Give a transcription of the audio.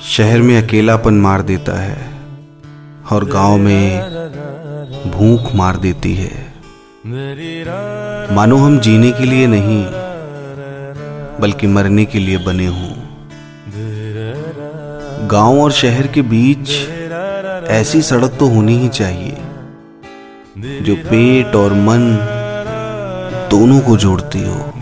शहर में अकेलापन मार देता है और गाँव में भूख मार देती है। मानो हम जीने के लिए नहीं, बल्कि मरने के लिए बने हों। गाँव और शहर के बीच ऐसी सड़क तो होनी ही चाहिए, जो पेट और मन दोनों को जोड़ती हो।